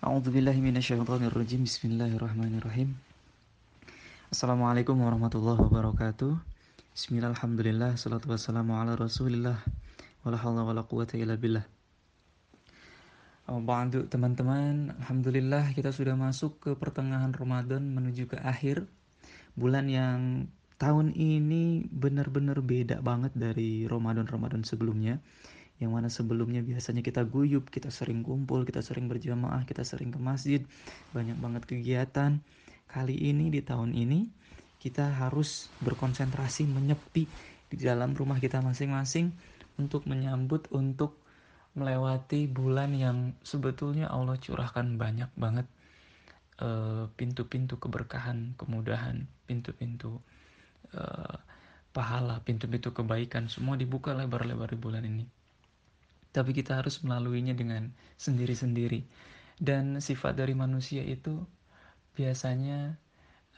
A'udzubillahiminasyaitonirrajim Bismillahirrahmanirrahim. Assalamualaikum warahmatullahi wabarakatuh. Bismillah, alhamdulillah, salatu wassalamu ala rasulillah. Wala hawla wala quwata illa billah. Ba'du teman-teman. Alhamdulillah kita sudah masuk ke pertengahan Ramadan menuju ke akhir. Bulan yang tahun ini benar-benar beda banget dari Ramadan-Ramadan sebelumnya yang mana sebelumnya biasanya kita guyup, kita sering kumpul, kita sering berjamaah, kita sering ke masjid, banyak banget kegiatan. Kali ini di tahun ini kita harus berkonsentrasi menyepi di dalam rumah kita masing-masing untuk menyambut untuk melewati bulan yang sebetulnya Allah curahkan banyak banget. Eh, pintu-pintu keberkahan, kemudahan, pintu-pintu uh, pahala, pintu-pintu kebaikan semua dibuka lebar-lebar di bulan ini tapi kita harus melaluinya dengan sendiri-sendiri. Dan sifat dari manusia itu biasanya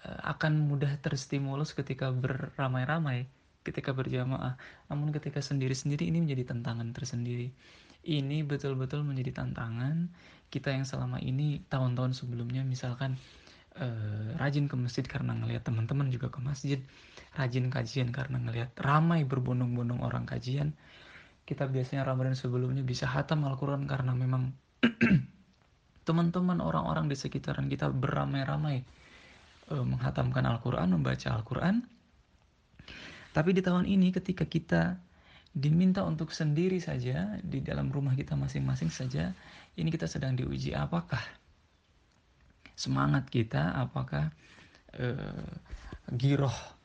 eh, akan mudah terstimulus ketika beramai-ramai, ketika berjamaah. Namun ketika sendiri-sendiri ini menjadi tantangan tersendiri. Ini betul-betul menjadi tantangan kita yang selama ini tahun-tahun sebelumnya misalkan uh, rajin ke masjid karena ngelihat teman-teman juga ke masjid, rajin kajian karena ngelihat ramai berbondong-bondong orang kajian kita biasanya Ramadan sebelumnya bisa hatam Al-Quran karena memang teman-teman orang-orang di sekitaran kita beramai-ramai e, menghatamkan Al-Quran, membaca Al-Quran. Tapi di tahun ini ketika kita diminta untuk sendiri saja di dalam rumah kita masing-masing saja, ini kita sedang diuji apakah semangat kita, apakah e, giroh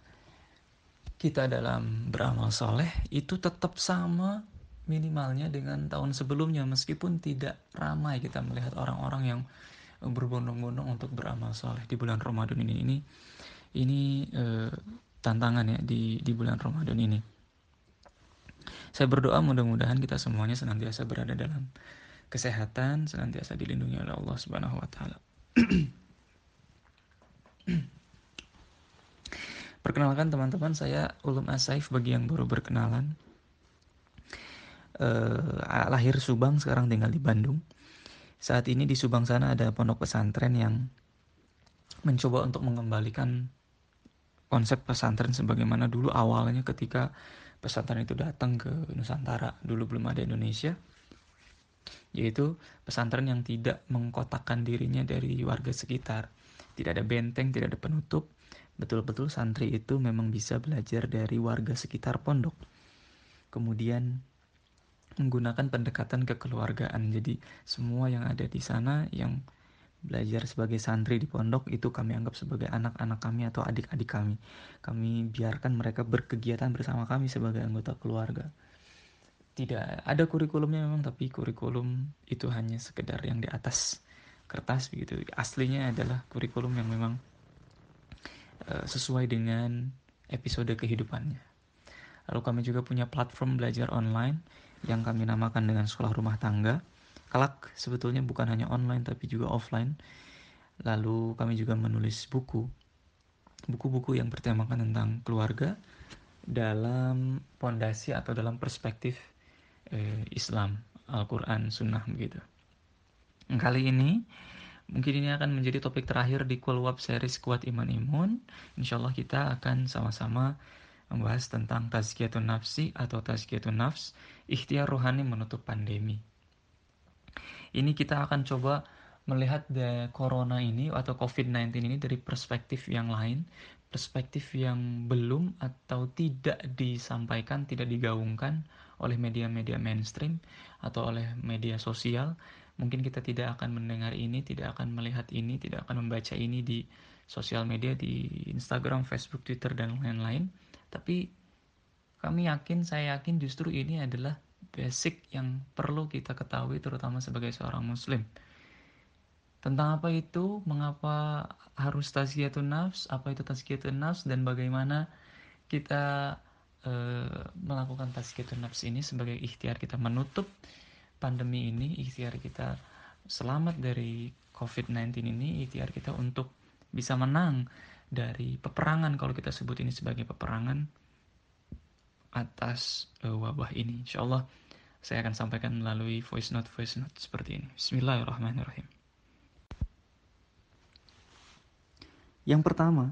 kita dalam beramal soleh itu tetap sama minimalnya dengan tahun sebelumnya. Meskipun tidak ramai kita melihat orang-orang yang berbondong-bondong untuk beramal soleh di bulan Ramadan ini. Ini ini eh, tantangan ya di di bulan Ramadan ini. Saya berdoa mudah-mudahan kita semuanya senantiasa berada dalam kesehatan senantiasa dilindungi oleh Allah Subhanahu wa taala Perkenalkan teman-teman, saya Ulum Asaif bagi yang baru berkenalan. Uh, lahir Subang, sekarang tinggal di Bandung. Saat ini di Subang sana ada pondok pesantren yang mencoba untuk mengembalikan konsep pesantren sebagaimana dulu awalnya ketika pesantren itu datang ke Nusantara. Dulu belum ada Indonesia. Yaitu pesantren yang tidak mengkotakkan dirinya dari warga sekitar. Tidak ada benteng, tidak ada penutup, betul-betul santri itu memang bisa belajar dari warga sekitar pondok. Kemudian menggunakan pendekatan kekeluargaan. Jadi semua yang ada di sana yang belajar sebagai santri di pondok itu kami anggap sebagai anak-anak kami atau adik-adik kami. Kami biarkan mereka berkegiatan bersama kami sebagai anggota keluarga. Tidak ada kurikulumnya memang tapi kurikulum itu hanya sekedar yang di atas kertas begitu. Aslinya adalah kurikulum yang memang sesuai dengan episode kehidupannya. Lalu kami juga punya platform belajar online yang kami namakan dengan sekolah rumah tangga. Kelak sebetulnya bukan hanya online tapi juga offline. Lalu kami juga menulis buku. Buku-buku yang bertemakan tentang keluarga dalam pondasi atau dalam perspektif eh, Islam, Al-Quran, Sunnah begitu. Kali ini Mungkin ini akan menjadi topik terakhir di Web series Kuat Iman Imun. Insya Allah kita akan sama-sama membahas tentang tazkiyatun nafsi atau tazkiyatun nafs, ikhtiar rohani menutup pandemi. Ini kita akan coba melihat the corona ini atau COVID-19 ini dari perspektif yang lain, perspektif yang belum atau tidak disampaikan, tidak digaungkan oleh media-media mainstream atau oleh media sosial Mungkin kita tidak akan mendengar ini, tidak akan melihat ini, tidak akan membaca ini di sosial media, di Instagram, Facebook, Twitter, dan lain-lain. Tapi kami yakin, saya yakin justru ini adalah basic yang perlu kita ketahui terutama sebagai seorang muslim. Tentang apa itu, mengapa harus tazkiyatun nafs, apa itu tazkiyatun nafs, dan bagaimana kita e, melakukan tazkiyatun nafs ini sebagai ikhtiar kita menutup pandemi ini ikhtiar kita selamat dari COVID-19 ini ikhtiar kita untuk bisa menang dari peperangan kalau kita sebut ini sebagai peperangan atas uh, wabah ini. Insya Allah saya akan sampaikan melalui voice note voice note seperti ini. Bismillahirrahmanirrahim. Yang pertama,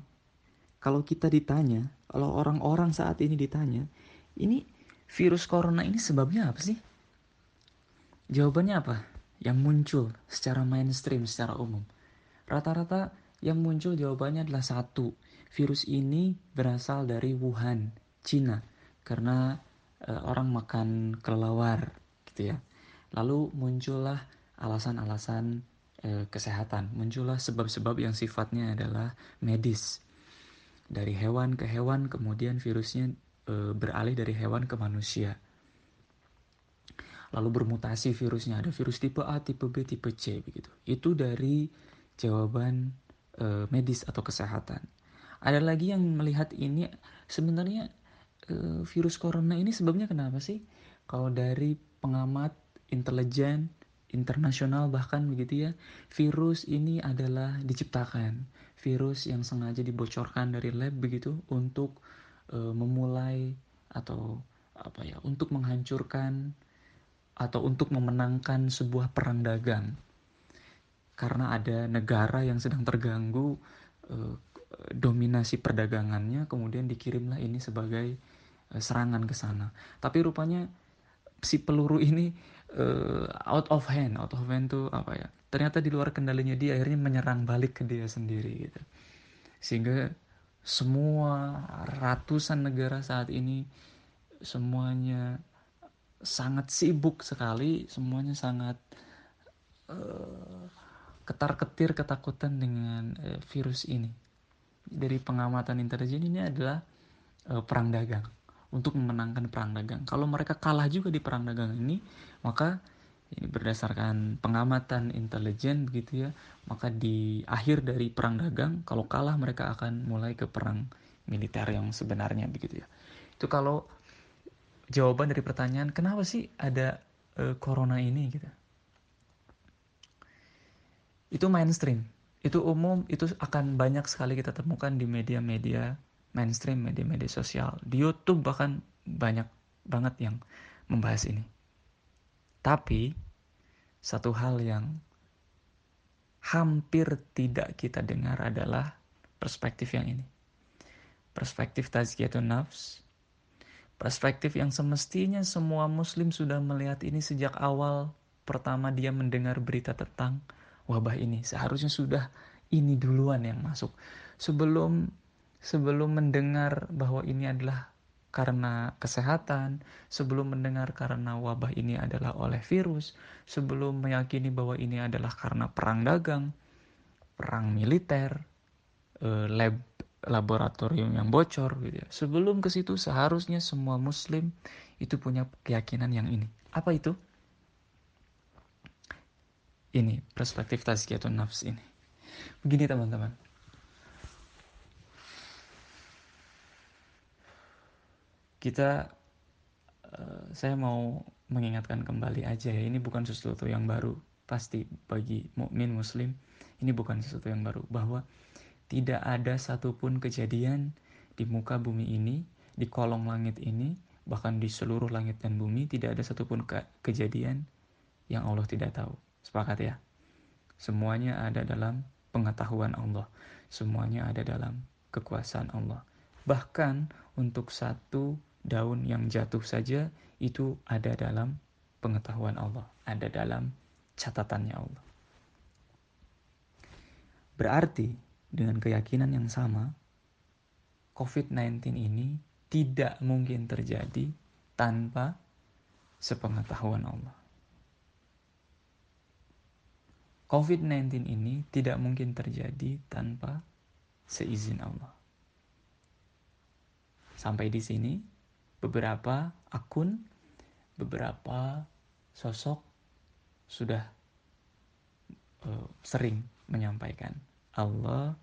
kalau kita ditanya, kalau orang-orang saat ini ditanya, ini virus corona ini sebabnya apa sih? Jawabannya apa? Yang muncul secara mainstream, secara umum. Rata-rata yang muncul jawabannya adalah satu. Virus ini berasal dari Wuhan, Cina. Karena e, orang makan kelelawar gitu ya. Lalu muncullah alasan-alasan e, kesehatan, muncullah sebab-sebab yang sifatnya adalah medis. Dari hewan ke hewan, kemudian virusnya e, beralih dari hewan ke manusia. Lalu bermutasi virusnya, ada virus tipe A, tipe B, tipe C begitu. Itu dari jawaban e, medis atau kesehatan. Ada lagi yang melihat ini sebenarnya e, virus corona ini sebabnya kenapa sih? Kalau dari pengamat intelijen internasional bahkan begitu ya, virus ini adalah diciptakan. Virus yang sengaja dibocorkan dari lab begitu untuk e, memulai atau apa ya, untuk menghancurkan atau untuk memenangkan sebuah perang dagang. Karena ada negara yang sedang terganggu e, dominasi perdagangannya, kemudian dikirimlah ini sebagai e, serangan ke sana. Tapi rupanya si peluru ini uh, out of hand out of hand tuh apa ya ternyata di luar kendalinya dia akhirnya menyerang balik ke dia sendiri gitu sehingga semua ratusan negara saat ini semuanya sangat sibuk sekali semuanya sangat uh, ketar-ketir ketakutan dengan uh, virus ini dari pengamatan intelijen ini adalah uh, perang dagang untuk memenangkan perang dagang. Kalau mereka kalah juga di perang dagang ini, maka ini berdasarkan pengamatan intelijen begitu ya, maka di akhir dari perang dagang, kalau kalah mereka akan mulai ke perang militer yang sebenarnya begitu ya. Itu kalau jawaban dari pertanyaan kenapa sih ada uh, corona ini? Gitu. Itu mainstream, itu umum, itu akan banyak sekali kita temukan di media-media mainstream media-media sosial. Di YouTube bahkan banyak banget yang membahas ini. Tapi satu hal yang hampir tidak kita dengar adalah perspektif yang ini. Perspektif tazkiyatun nafs perspektif yang semestinya semua muslim sudah melihat ini sejak awal. Pertama dia mendengar berita tentang wabah ini. Seharusnya sudah ini duluan yang masuk. Sebelum sebelum mendengar bahwa ini adalah karena kesehatan, sebelum mendengar karena wabah ini adalah oleh virus, sebelum meyakini bahwa ini adalah karena perang dagang, perang militer, eh, lab laboratorium yang bocor gitu ya. Sebelum ke situ seharusnya semua muslim itu punya keyakinan yang ini. Apa itu? Ini perspektif tazkiyatun nafs ini. Begini teman-teman kita uh, saya mau mengingatkan kembali aja ya ini bukan sesuatu yang baru pasti bagi mukmin muslim ini bukan sesuatu yang baru bahwa tidak ada satupun kejadian di muka bumi ini di kolong langit ini bahkan di seluruh langit dan bumi tidak ada satupun ke kejadian yang Allah tidak tahu. Sepakat ya? Semuanya ada dalam pengetahuan Allah. Semuanya ada dalam kekuasaan Allah. Bahkan untuk satu daun yang jatuh saja itu ada dalam pengetahuan Allah, ada dalam catatannya Allah. Berarti dengan keyakinan yang sama, COVID-19 ini tidak mungkin terjadi tanpa sepengetahuan Allah. COVID-19 ini tidak mungkin terjadi tanpa seizin Allah. Sampai di sini, beberapa akun, beberapa sosok sudah uh, sering menyampaikan Allah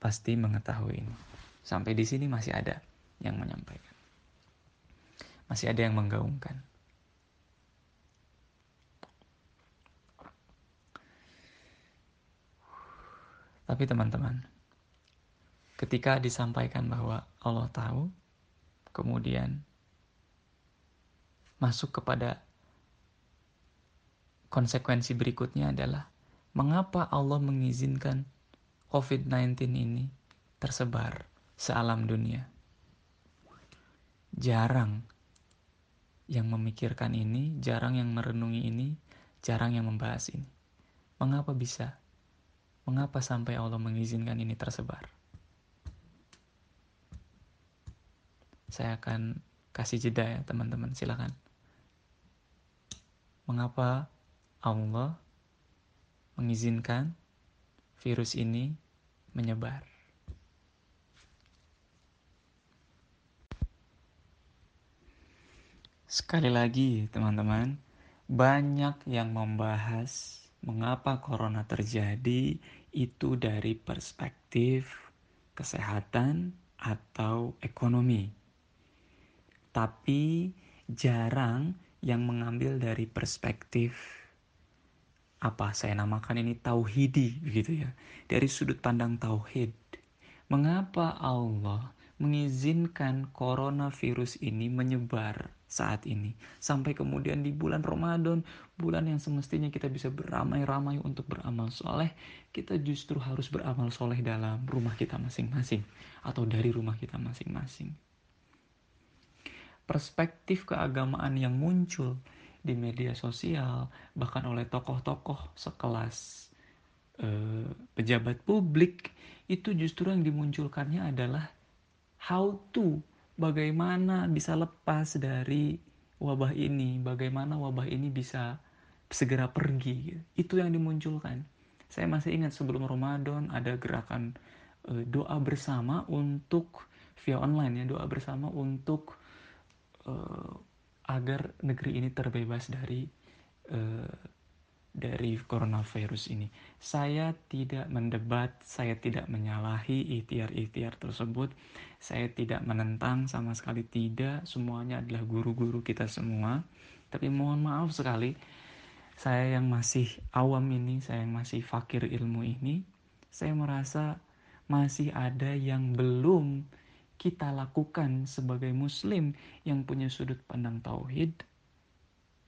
pasti mengetahui ini. Sampai di sini masih ada yang menyampaikan. Masih ada yang menggaungkan. Tapi teman-teman, ketika disampaikan bahwa Allah tahu, kemudian masuk kepada konsekuensi berikutnya adalah mengapa Allah mengizinkan COVID-19 ini tersebar sealam dunia. Jarang yang memikirkan ini, jarang yang merenungi ini, jarang yang membahas ini. Mengapa bisa? Mengapa sampai Allah mengizinkan ini tersebar? Saya akan kasih jeda ya teman-teman, silakan. Mengapa Allah mengizinkan virus ini menyebar? Sekali lagi, teman-teman, banyak yang membahas mengapa corona terjadi itu dari perspektif kesehatan atau ekonomi. Tapi jarang yang mengambil dari perspektif apa saya namakan ini tauhidi begitu ya. Dari sudut pandang tauhid. Mengapa Allah mengizinkan coronavirus ini menyebar saat ini. Sampai kemudian di bulan Ramadan, bulan yang semestinya kita bisa beramai-ramai untuk beramal soleh, kita justru harus beramal soleh dalam rumah kita masing-masing atau dari rumah kita masing-masing. Perspektif keagamaan yang muncul di media sosial, bahkan oleh tokoh-tokoh sekelas eh, pejabat publik, itu justru yang dimunculkannya adalah how to bagaimana bisa lepas dari wabah ini, bagaimana wabah ini bisa segera pergi. Itu yang dimunculkan. Saya masih ingat sebelum Ramadan ada gerakan uh, doa bersama untuk via online ya, doa bersama untuk uh, agar negeri ini terbebas dari uh, dari coronavirus ini. Saya tidak mendebat, saya tidak menyalahi ikhtiar-ikhtiar tersebut. Saya tidak menentang sama sekali tidak. Semuanya adalah guru-guru kita semua. Tapi mohon maaf sekali, saya yang masih awam ini, saya yang masih fakir ilmu ini, saya merasa masih ada yang belum kita lakukan sebagai muslim yang punya sudut pandang tauhid,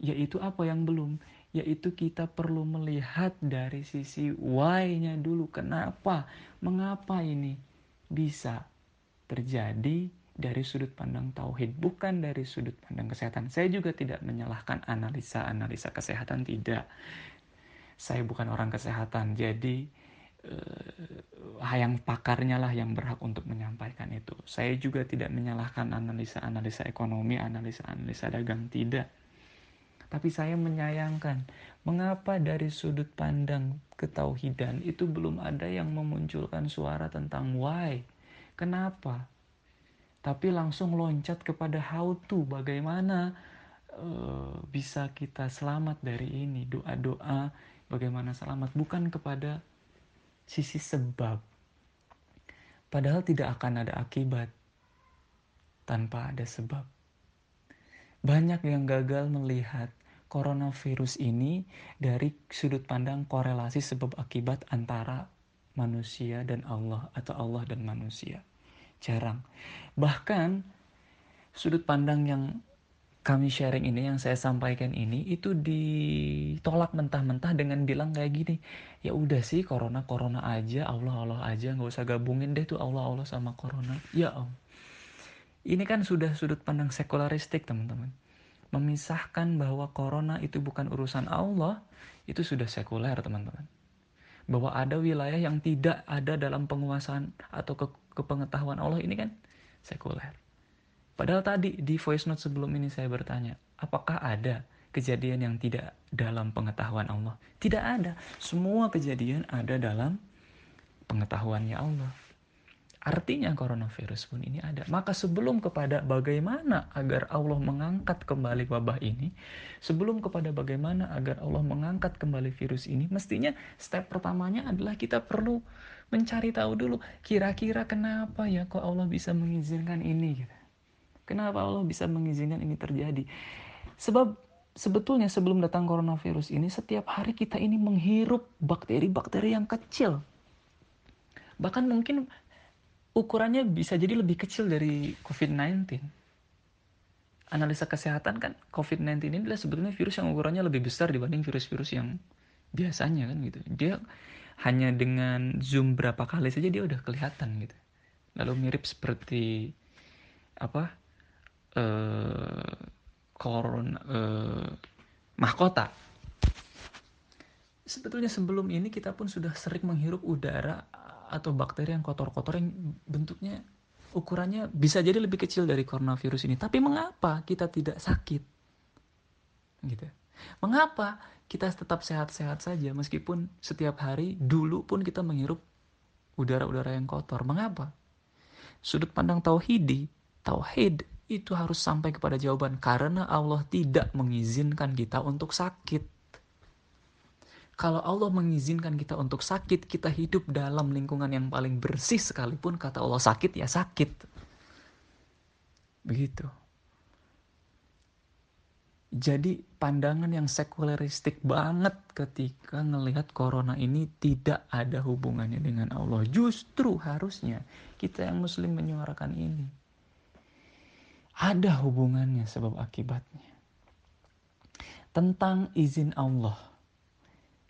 yaitu apa yang belum? yaitu kita perlu melihat dari sisi why-nya dulu. Kenapa? Mengapa ini bisa terjadi dari sudut pandang tauhid, bukan dari sudut pandang kesehatan. Saya juga tidak menyalahkan analisa-analisa kesehatan, tidak. Saya bukan orang kesehatan, jadi eh, yang pakarnya lah yang berhak untuk menyampaikan itu. Saya juga tidak menyalahkan analisa-analisa ekonomi, analisa-analisa dagang, tidak tapi saya menyayangkan mengapa dari sudut pandang ketauhidan itu belum ada yang memunculkan suara tentang why. Kenapa? Tapi langsung loncat kepada how to, bagaimana uh, bisa kita selamat dari ini, doa-doa bagaimana selamat bukan kepada sisi sebab. Padahal tidak akan ada akibat tanpa ada sebab. Banyak yang gagal melihat coronavirus ini dari sudut pandang korelasi sebab akibat antara manusia dan Allah atau Allah dan manusia. Jarang. Bahkan sudut pandang yang kami sharing ini yang saya sampaikan ini itu ditolak mentah-mentah dengan bilang kayak gini ya udah sih corona corona aja Allah Allah aja nggak usah gabungin deh tuh Allah Allah sama corona ya om ini kan sudah sudut pandang sekularistik teman-teman memisahkan bahwa corona itu bukan urusan Allah, itu sudah sekuler, teman-teman. Bahwa ada wilayah yang tidak ada dalam penguasaan atau ke kepengetahuan Allah ini kan sekuler. Padahal tadi di voice note sebelum ini saya bertanya, apakah ada kejadian yang tidak dalam pengetahuan Allah? Tidak ada. Semua kejadian ada dalam pengetahuannya Allah. Artinya coronavirus pun ini ada. Maka sebelum kepada bagaimana agar Allah mengangkat kembali wabah ini, sebelum kepada bagaimana agar Allah mengangkat kembali virus ini, mestinya step pertamanya adalah kita perlu mencari tahu dulu kira-kira kenapa ya kok Allah bisa mengizinkan ini gitu. Kenapa Allah bisa mengizinkan ini terjadi? Sebab sebetulnya sebelum datang coronavirus ini setiap hari kita ini menghirup bakteri-bakteri yang kecil bahkan mungkin ukurannya bisa jadi lebih kecil dari COVID-19. Analisa kesehatan kan COVID-19 ini adalah sebetulnya virus yang ukurannya lebih besar dibanding virus-virus yang biasanya kan gitu. Dia hanya dengan zoom berapa kali saja dia udah kelihatan gitu lalu mirip seperti apa eh koron eh, mahkota sebetulnya sebelum ini kita pun sudah sering menghirup udara atau bakteri yang kotor-kotor yang bentuknya ukurannya bisa jadi lebih kecil dari coronavirus ini. Tapi mengapa kita tidak sakit? Gitu. Mengapa kita tetap sehat-sehat saja meskipun setiap hari dulu pun kita menghirup udara-udara yang kotor? Mengapa? Sudut pandang tauhidi, tauhid itu harus sampai kepada jawaban karena Allah tidak mengizinkan kita untuk sakit. Kalau Allah mengizinkan kita untuk sakit, kita hidup dalam lingkungan yang paling bersih sekalipun kata Allah sakit ya sakit. Begitu. Jadi pandangan yang sekuleristik banget ketika ngelihat corona ini tidak ada hubungannya dengan Allah. Justru harusnya kita yang muslim menyuarakan ini. Ada hubungannya sebab akibatnya. Tentang izin Allah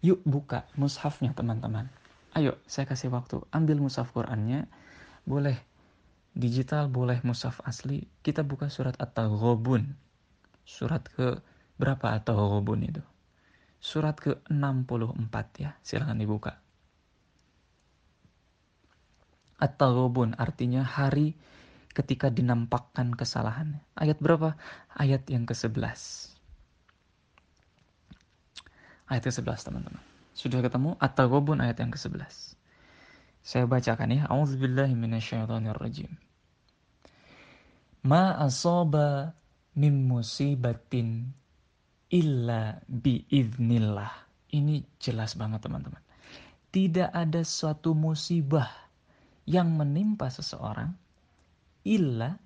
Yuk buka mushafnya teman-teman. Ayo saya kasih waktu. Ambil mushaf Qurannya. Boleh digital, boleh mushaf asli. Kita buka surat At-Taghabun. Surat ke berapa At-Taghabun itu? Surat ke-64 ya. Silahkan dibuka. At-Taghabun artinya hari ketika dinampakkan kesalahan. Ayat berapa? Ayat yang ke-11 ayat ke-11 teman-teman. Sudah ketemu At-Taghabun ayat yang ke-11. Saya bacakan ya. A'udzubillahi minasyaitonirrajim. Ma asaba min musibatin illa biiznillah. Ini jelas banget teman-teman. Tidak ada suatu musibah yang menimpa seseorang illa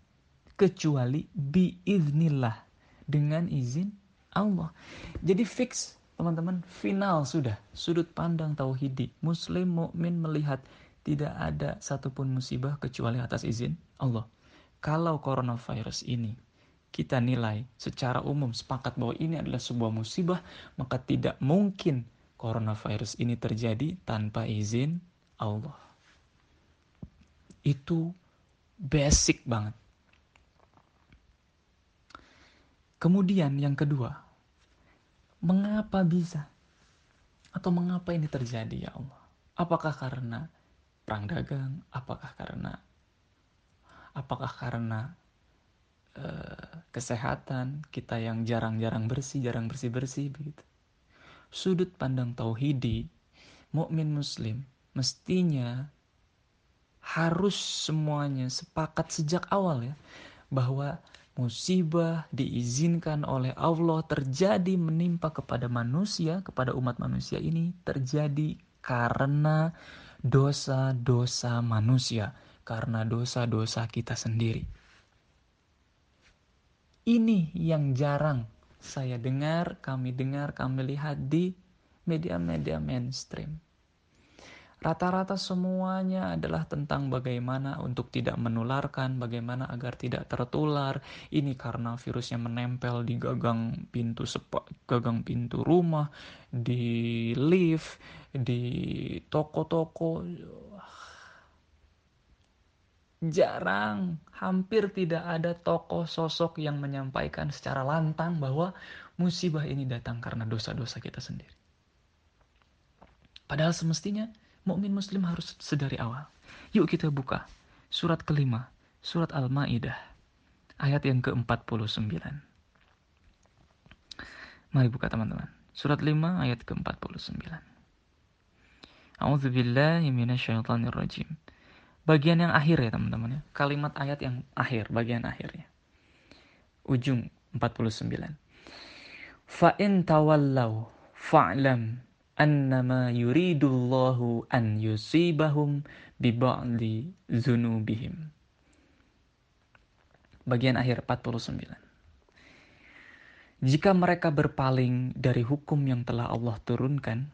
kecuali biiznillah dengan izin Allah. Jadi fix Teman-teman, final sudah sudut pandang tauhidi. Muslim mukmin melihat tidak ada satupun musibah kecuali atas izin Allah. Kalau coronavirus ini kita nilai secara umum sepakat bahwa ini adalah sebuah musibah, maka tidak mungkin coronavirus ini terjadi tanpa izin Allah. Itu basic banget. Kemudian yang kedua, Mengapa bisa? Atau mengapa ini terjadi ya Allah? Apakah karena perang dagang? Apakah karena apakah karena uh, kesehatan kita yang jarang-jarang bersih, jarang bersih-bersih begitu. Sudut pandang tauhidi, mukmin muslim mestinya harus semuanya sepakat sejak awal ya bahwa musibah diizinkan oleh Allah terjadi menimpa kepada manusia, kepada umat manusia ini terjadi karena dosa-dosa manusia, karena dosa-dosa kita sendiri. Ini yang jarang saya dengar, kami dengar, kami lihat di media-media mainstream. Rata-rata semuanya adalah tentang bagaimana untuk tidak menularkan, bagaimana agar tidak tertular. Ini karena virusnya menempel di gagang pintu sepak, gagang pintu rumah, di lift, di toko-toko. Jarang, hampir tidak ada tokoh sosok yang menyampaikan secara lantang bahwa musibah ini datang karena dosa-dosa kita sendiri. Padahal semestinya mukmin muslim harus sedari awal. Yuk kita buka surat kelima, surat Al-Maidah, ayat yang ke-49. Mari buka teman-teman. Surat 5 ayat ke-49. A'udzubillahi minasyaitonirrajim. Bagian yang akhir ya teman-teman ya. Kalimat ayat yang akhir, bagian akhirnya. Ujung 49. Fa in tawallau fa'lam annama yuridullahu an yusibahum bi ba'di dzunubihim. Bagian akhir 49. Jika mereka berpaling dari hukum yang telah Allah turunkan,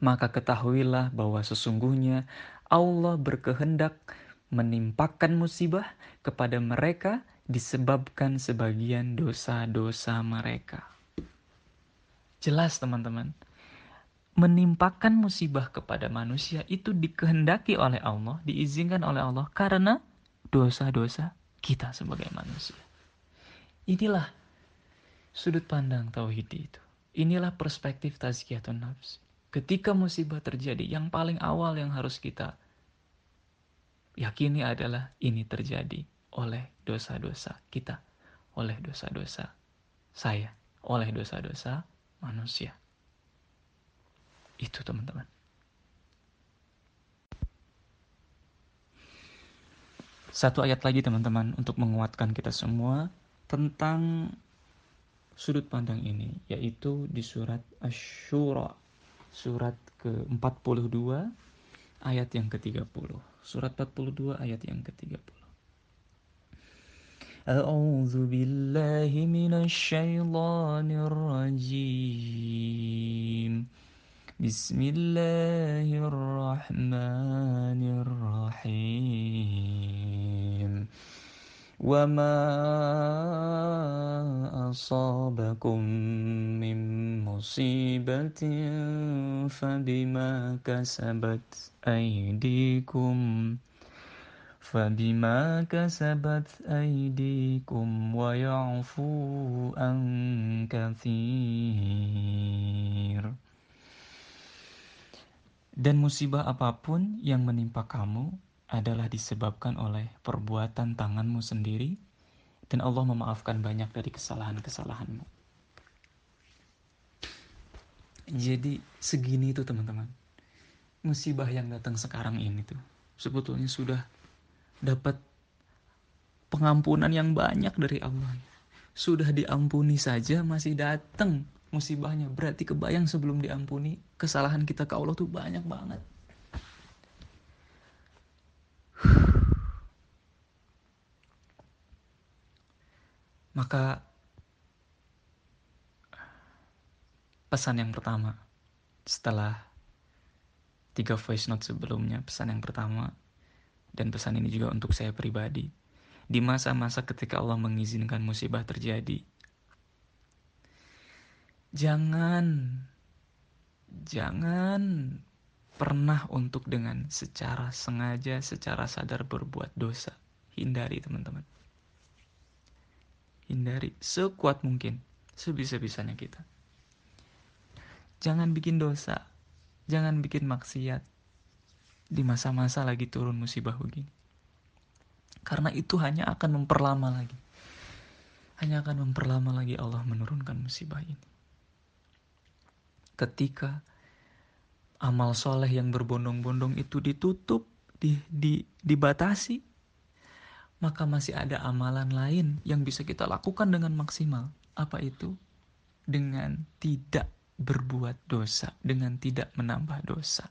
maka ketahuilah bahwa sesungguhnya Allah berkehendak menimpakan musibah kepada mereka disebabkan sebagian dosa-dosa mereka. Jelas teman-teman, menimpakan musibah kepada manusia itu dikehendaki oleh Allah, diizinkan oleh Allah karena dosa-dosa kita sebagai manusia. Inilah sudut pandang tauhid itu. Inilah perspektif tazkiyatun nafs. Ketika musibah terjadi, yang paling awal yang harus kita yakini adalah ini terjadi oleh dosa-dosa kita, oleh dosa-dosa saya, oleh dosa-dosa manusia. Itu teman-teman. Satu ayat lagi teman-teman untuk menguatkan kita semua tentang sudut pandang ini yaitu di surat Asy-Syura surat ke-42 ayat yang ke-30. Surat 42 ayat yang ke-30. أعوذ بالله من الشيطان الرجيم بسم الله الرحمن الرحيم. وما أصابكم من مصيبة فبما كسبت أيديكم فبما كسبت أيديكم ويعفو عن كثير. Dan musibah apa pun yang menimpa kamu adalah disebabkan oleh perbuatan tanganmu sendiri dan Allah memaafkan banyak dari kesalahan-kesalahanmu. Jadi segini itu teman-teman. Musibah yang datang sekarang ini tuh sebetulnya sudah dapat pengampunan yang banyak dari Allah. Sudah diampuni saja masih datang musibahnya. Berarti kebayang sebelum diampuni kesalahan kita ke Allah tuh banyak banget. Maka pesan yang pertama setelah tiga voice note sebelumnya, pesan yang pertama dan pesan ini juga untuk saya pribadi. Di masa-masa ketika Allah mengizinkan musibah terjadi, jangan, jangan pernah untuk dengan secara sengaja, secara sadar berbuat dosa. Hindari teman-teman. Hindari sekuat mungkin, sebisa-bisanya kita. Jangan bikin dosa, jangan bikin maksiat, di masa-masa lagi turun musibah begini. Karena itu hanya akan memperlama lagi. Hanya akan memperlama lagi Allah menurunkan musibah ini. Ketika amal soleh yang berbondong-bondong itu ditutup, di, di, dibatasi, maka masih ada amalan lain yang bisa kita lakukan dengan maksimal. Apa itu? Dengan tidak berbuat dosa, dengan tidak menambah dosa.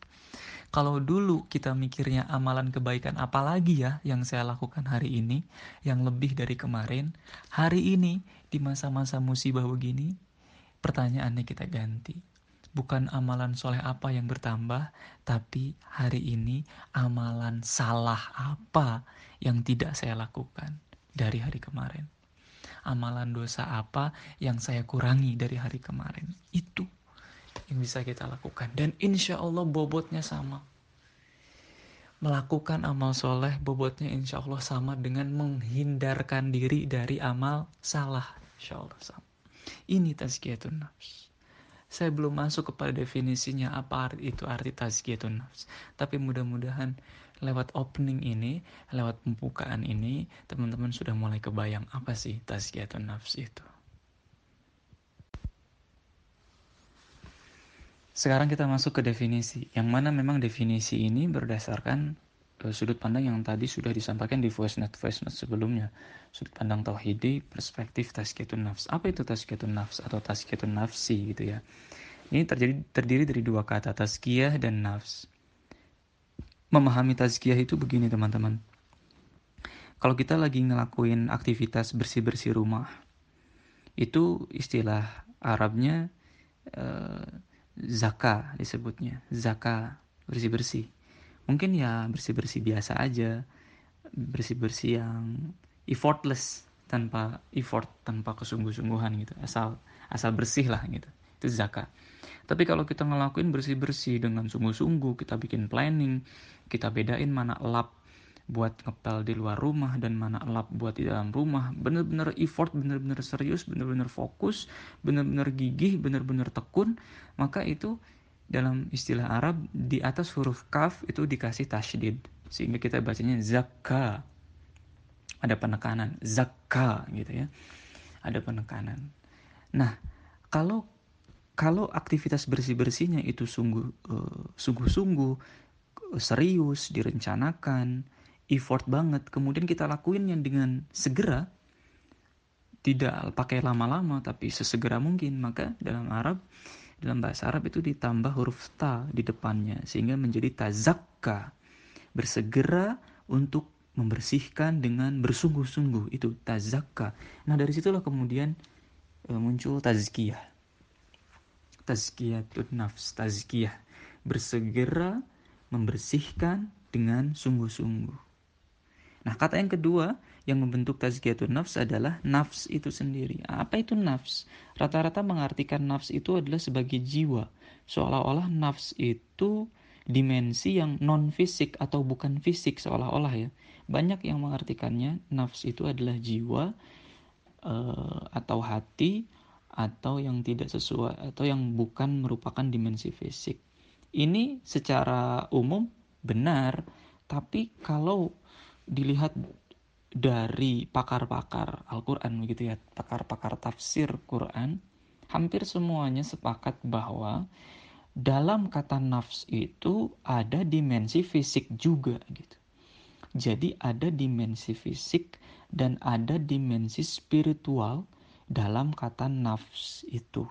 Kalau dulu kita mikirnya amalan kebaikan apa lagi ya yang saya lakukan hari ini, yang lebih dari kemarin, hari ini di masa-masa musibah begini, pertanyaannya kita ganti. Bukan amalan soleh apa yang bertambah, tapi hari ini amalan salah apa yang tidak saya lakukan dari hari kemarin. Amalan dosa apa yang saya kurangi dari hari kemarin. Itu yang bisa kita lakukan. Dan insya Allah bobotnya sama. Melakukan amal soleh bobotnya insya Allah sama dengan menghindarkan diri dari amal salah. Insya Allah sama. Ini tazkiyatun nafs. Saya belum masuk kepada definisinya apa itu arti tazkiyatun nafs. Tapi mudah-mudahan lewat opening ini, lewat pembukaan ini, teman-teman sudah mulai kebayang apa sih tazkiyatun nafs itu. Sekarang kita masuk ke definisi, yang mana memang definisi ini berdasarkan uh, sudut pandang yang tadi sudah disampaikan di voice note voice note sebelumnya. Sudut pandang tauhidi, perspektif tazkiyatun nafs. Apa itu tazkiyatun nafs atau tazkiyatun nafsi gitu ya? Ini terjadi terdiri dari dua kata, tazkiyah dan nafs. Memahami tazkiyah itu begini teman-teman. Kalau kita lagi ngelakuin aktivitas bersih-bersih rumah, itu istilah Arabnya uh, zaka disebutnya zaka bersih bersih mungkin ya bersih bersih biasa aja bersih bersih yang effortless tanpa effort tanpa kesungguh-sungguhan gitu. Asal asal bersih lah gitu. Itu zakat. Tapi kalau kita ngelakuin bersih-bersih dengan sungguh-sungguh kita bikin planning kita bedain mana lap buat ngepel di luar rumah dan mana lap buat di dalam rumah bener-bener effort bener-bener serius bener-bener fokus bener-bener gigih bener-bener tekun maka itu dalam istilah Arab di atas huruf kaf itu dikasih tasydid. Sehingga kita bacanya zakka ada penekanan. Zakka gitu ya. Ada penekanan. Nah kalau kalau aktivitas bersih bersihnya itu sungguh uh, sungguh-sungguh serius direncanakan effort banget kemudian kita lakuinnya dengan segera tidak pakai lama-lama tapi sesegera mungkin maka dalam Arab dalam bahasa Arab itu ditambah huruf ta di depannya sehingga menjadi tazakka. Bersegera untuk membersihkan dengan bersungguh-sungguh itu tazakka nah dari situlah kemudian e, muncul tazkiyah tazkiyatun nafs tazkiyah bersegera membersihkan dengan sungguh-sungguh Nah, kata yang kedua yang membentuk tazkiyatun nafs adalah nafs itu sendiri. Apa itu nafs? Rata-rata mengartikan nafs itu adalah sebagai jiwa. Seolah-olah nafs itu dimensi yang non fisik atau bukan fisik seolah-olah ya. Banyak yang mengartikannya nafs itu adalah jiwa uh, atau hati atau yang tidak sesuai atau yang bukan merupakan dimensi fisik. Ini secara umum benar, tapi kalau dilihat dari pakar-pakar Al-Quran begitu ya, pakar-pakar tafsir Quran, hampir semuanya sepakat bahwa dalam kata nafs itu ada dimensi fisik juga gitu. Jadi ada dimensi fisik dan ada dimensi spiritual dalam kata nafs itu.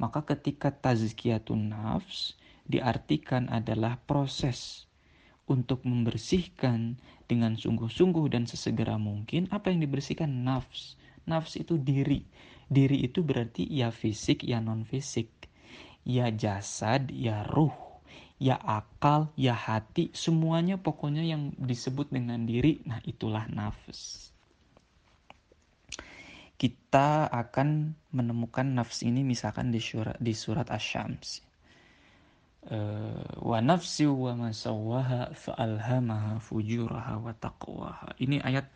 Maka ketika tazkiyatun nafs diartikan adalah proses untuk membersihkan dengan sungguh-sungguh dan sesegera mungkin apa yang dibersihkan? Nafs. Nafs itu diri. Diri itu berarti ya fisik ya non fisik ya jasad ya ruh ya akal ya hati semuanya pokoknya yang disebut dengan diri nah itulah nafs kita akan menemukan nafs ini misalkan di surat di surat asy-syams Eh, wa nafsi wa fa'alhamaha fujuraha wa taqwaha. Ini ayat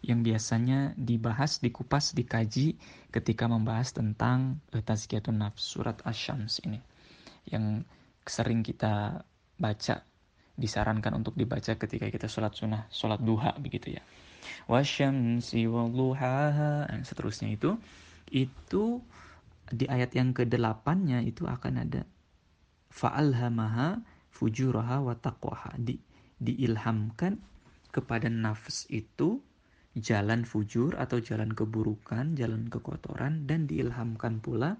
yang biasanya dibahas, dikupas, dikaji ketika membahas tentang uh, tazkiyatun nafs surat asy-syams ini. Yang sering kita baca disarankan untuk dibaca ketika kita sholat sunnah, sholat duha begitu ya. Wasyamsi walluhaha dan seterusnya itu itu di ayat yang ke-8-nya itu akan ada fa'alhamaha fujuraha wa taqwaha di, diilhamkan kepada nafs itu jalan fujur atau jalan keburukan, jalan kekotoran dan diilhamkan pula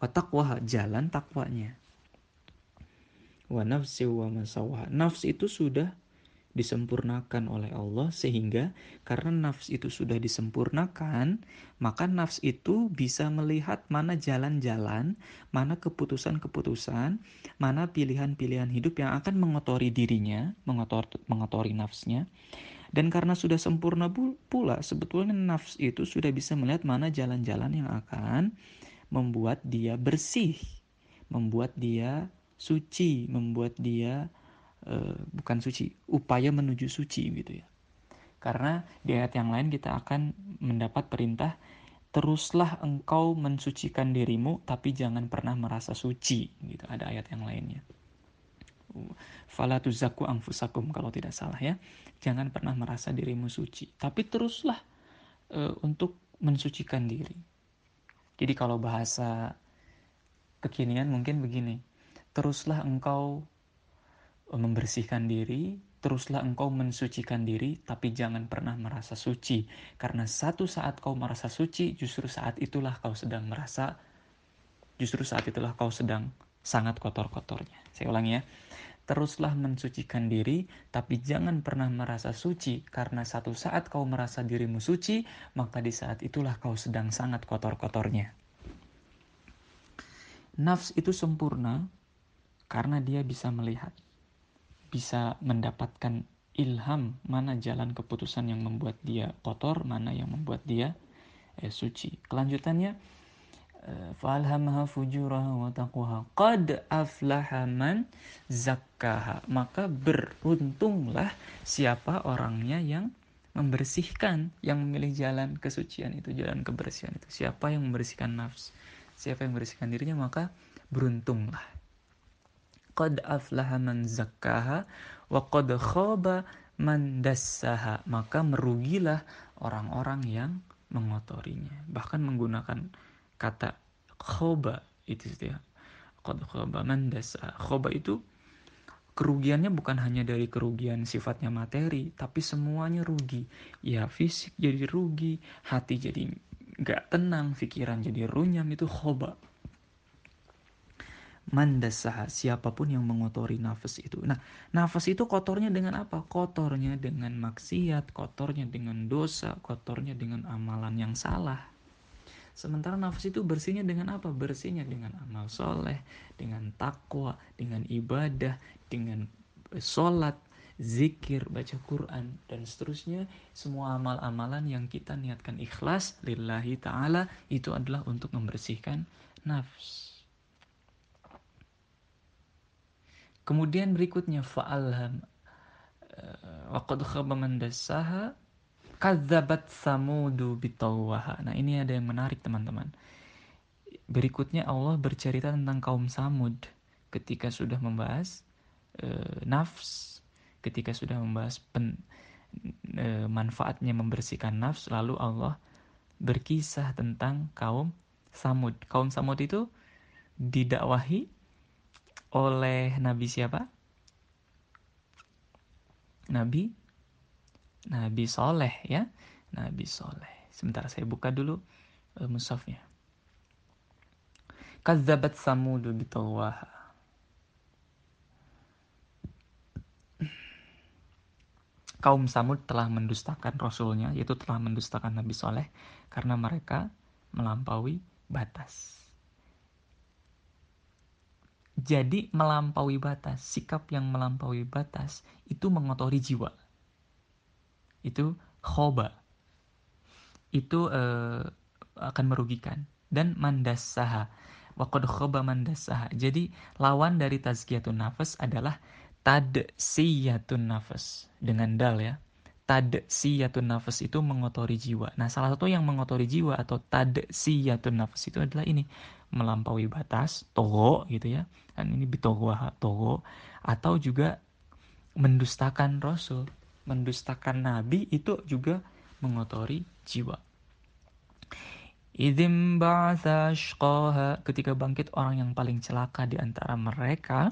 wa taqwaha jalan takwanya. Wa nafsi wa masawaha. Nafs itu sudah disempurnakan oleh Allah sehingga karena nafs itu sudah disempurnakan maka nafs itu bisa melihat mana jalan-jalan mana keputusan-keputusan mana pilihan-pilihan hidup yang akan mengotori dirinya mengotor mengotori nafsnya dan karena sudah sempurna pula sebetulnya nafs itu sudah bisa melihat mana jalan-jalan yang akan membuat dia bersih membuat dia suci membuat dia uh, bukan suci, upaya menuju suci gitu ya. Karena di ayat yang lain kita akan mendapat perintah teruslah engkau mensucikan dirimu tapi jangan pernah merasa suci gitu. Ada ayat yang lainnya. Fala tuzaku angfusakum kalau tidak salah ya. Jangan pernah merasa dirimu suci, tapi teruslah uh, untuk mensucikan diri. Jadi kalau bahasa kekinian mungkin begini. Teruslah engkau membersihkan diri, teruslah engkau mensucikan diri, tapi jangan pernah merasa suci. Karena satu saat kau merasa suci, justru saat itulah kau sedang merasa, justru saat itulah kau sedang sangat kotor-kotornya. Saya ulangi ya. Teruslah mensucikan diri, tapi jangan pernah merasa suci, karena satu saat kau merasa dirimu suci, maka di saat itulah kau sedang sangat kotor-kotornya. Nafs itu sempurna karena dia bisa melihat bisa mendapatkan ilham mana jalan keputusan yang membuat dia kotor, mana yang membuat dia eh, suci. Kelanjutannya qad aflaha man zakkaha. Maka beruntunglah siapa orangnya yang membersihkan yang memilih jalan kesucian itu jalan kebersihan itu. Siapa yang membersihkan nafs siapa yang membersihkan dirinya maka beruntunglah qad aflaha man zakkaha wa qad khaba man dassaha maka merugilah orang-orang yang mengotorinya. Bahkan menggunakan kata khoba itu ya. Qad khoba man dassaha khoba itu kerugiannya bukan hanya dari kerugian sifatnya materi tapi semuanya rugi. Ya fisik jadi rugi hati jadi nggak tenang pikiran jadi runyam itu khoba mandasaha siapa pun yang mengotori nafas itu. Nah, nafas itu kotornya dengan apa? Kotornya dengan maksiat, kotornya dengan dosa, kotornya dengan amalan yang salah. Sementara nafas itu bersihnya dengan apa? Bersihnya dengan amal soleh, dengan takwa, dengan ibadah, dengan sholat, zikir, baca Quran, dan seterusnya. Semua amal-amalan yang kita niatkan ikhlas, lillahi ta'ala, itu adalah untuk membersihkan nafs. Kemudian berikutnya fa'alham eh, waqad khaba man dassaha kadzabat samudu bitawaha. Nah, ini ada yang menarik teman-teman. Berikutnya Allah bercerita tentang kaum Samud ketika sudah membahas e, nafs, ketika sudah membahas pen, e, manfaatnya membersihkan nafs, lalu Allah berkisah tentang kaum Samud. Kaum Samud itu didakwahi oleh Nabi siapa? Nabi? Nabi Soleh ya. Nabi Soleh. Sebentar saya buka dulu uh, musafnya Kazabat samudu bitawaha. Kaum Samud telah mendustakan Rasulnya, yaitu telah mendustakan Nabi Soleh, karena mereka melampaui batas. Jadi melampaui batas, sikap yang melampaui batas itu mengotori jiwa. Itu khoba. Itu uh, akan merugikan. Dan mandasaha. Waqad khoba mandasaha. Jadi lawan dari tazkiyatun nafas adalah tadsiyatun nafas. Dengan dal ya. Tadsiyatun nafas itu mengotori jiwa. Nah salah satu yang mengotori jiwa atau tadsiyatun nafas itu adalah ini melampaui batas togo gitu ya dan ini bitogo togo atau juga mendustakan rasul mendustakan nabi itu juga mengotori jiwa Idim ba'atha ketika bangkit orang yang paling celaka di antara mereka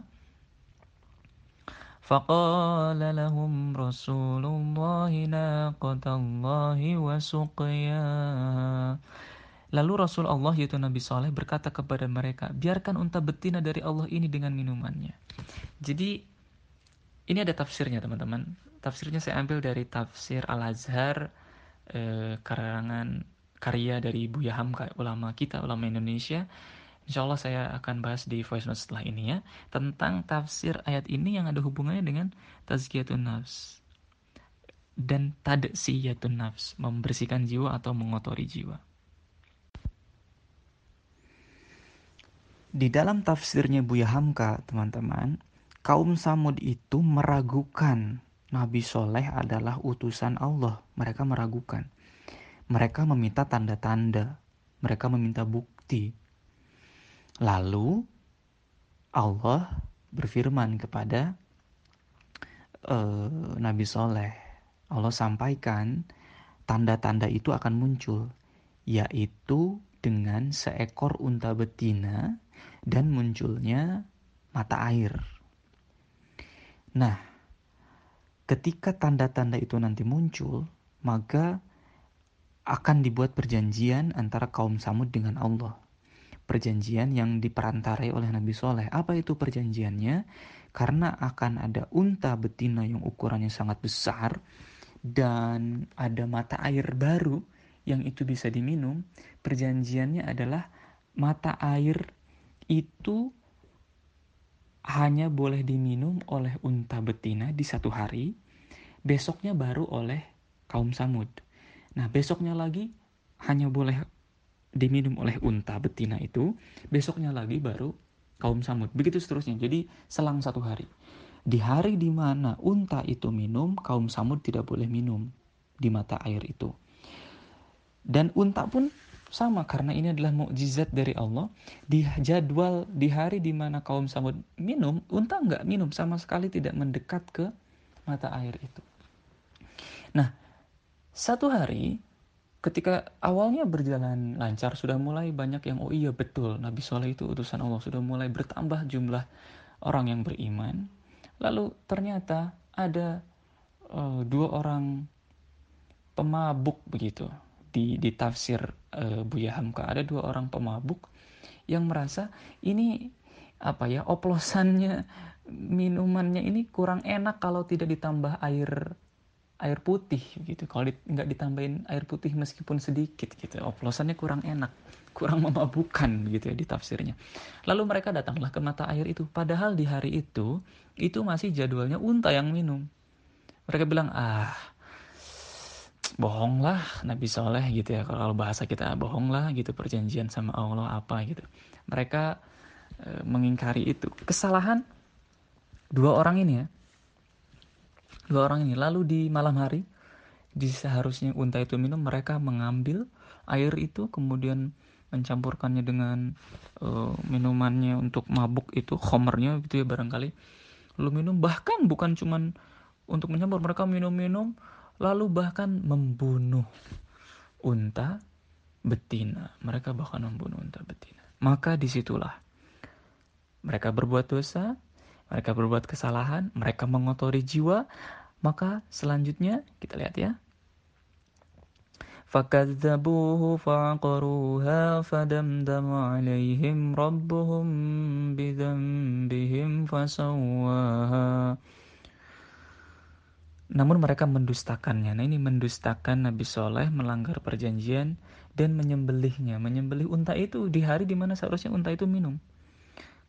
فقال لهم رسول الله ناقة الله وسقياها Lalu Rasul Allah yaitu Nabi Saleh berkata kepada mereka, biarkan unta betina dari Allah ini dengan minumannya. Jadi ini ada tafsirnya teman-teman. Tafsirnya saya ambil dari tafsir Al-Azhar eh, karangan karya dari Buya Hamka, ulama kita, ulama Indonesia. Insya Allah saya akan bahas di voice note setelah ini ya. Tentang tafsir ayat ini yang ada hubungannya dengan tazkiyatun nafs. Dan tadsiyatun nafs, membersihkan jiwa atau mengotori jiwa. Di dalam tafsirnya Buya Hamka, teman-teman, kaum Samud itu meragukan Nabi Soleh adalah utusan Allah. Mereka meragukan. Mereka meminta tanda-tanda. Mereka meminta bukti. Lalu Allah berfirman kepada uh, Nabi Soleh. Allah sampaikan tanda-tanda itu akan muncul. Yaitu dengan seekor unta betina dan munculnya mata air. Nah, ketika tanda-tanda itu nanti muncul, maka akan dibuat perjanjian antara kaum Samud dengan Allah. Perjanjian yang diperantarai oleh Nabi Soleh. Apa itu perjanjiannya? Karena akan ada unta betina yang ukurannya sangat besar dan ada mata air baru yang itu bisa diminum. Perjanjiannya adalah mata air itu hanya boleh diminum oleh unta betina di satu hari, besoknya baru oleh kaum Samud. Nah, besoknya lagi hanya boleh diminum oleh unta betina itu, besoknya lagi baru kaum Samud. Begitu seterusnya. Jadi selang satu hari. Di hari di mana unta itu minum, kaum Samud tidak boleh minum di mata air itu. Dan unta pun sama karena ini adalah mukjizat dari Allah. Di jadwal di hari di mana kaum Samud minum, unta nggak minum sama sekali tidak mendekat ke mata air itu. Nah, satu hari ketika awalnya berjalan lancar sudah mulai banyak yang oh iya betul Nabi Soleh itu utusan Allah sudah mulai bertambah jumlah orang yang beriman. Lalu ternyata ada uh, dua orang pemabuk begitu di di tafsir uh, Buya Hamka. Ada dua orang pemabuk yang merasa ini apa ya oplosannya minumannya ini kurang enak kalau tidak ditambah air air putih gitu. Kalau di, nggak ditambahin air putih meskipun sedikit gitu. Oplosannya kurang enak kurang memabukkan gitu ya di tafsirnya lalu mereka datanglah ke mata air itu. Padahal di hari itu itu masih jadwalnya unta yang minum. Mereka bilang ah bohong lah Nabi Soleh gitu ya. Kalau bahasa kita bohong lah gitu perjanjian sama Allah apa gitu. Mereka e, mengingkari itu. Kesalahan dua orang ini ya. Dua orang ini. Lalu di malam hari di seharusnya unta itu minum mereka mengambil air itu kemudian mencampurkannya dengan uh, minumannya untuk mabuk itu homernya gitu ya barangkali. Lalu minum bahkan bukan cuman untuk mencampur mereka minum-minum lalu bahkan membunuh unta betina. Mereka bahkan membunuh unta betina. Maka disitulah mereka berbuat dosa, mereka berbuat kesalahan, mereka mengotori jiwa. Maka selanjutnya kita lihat ya. فكذبوه فعقروها فدمدم عليهم ربهم بذنبهم فسواها namun mereka mendustakannya. Nah ini mendustakan Nabi Soleh, melanggar perjanjian dan menyembelihnya. Menyembelih unta itu di hari di mana seharusnya unta itu minum.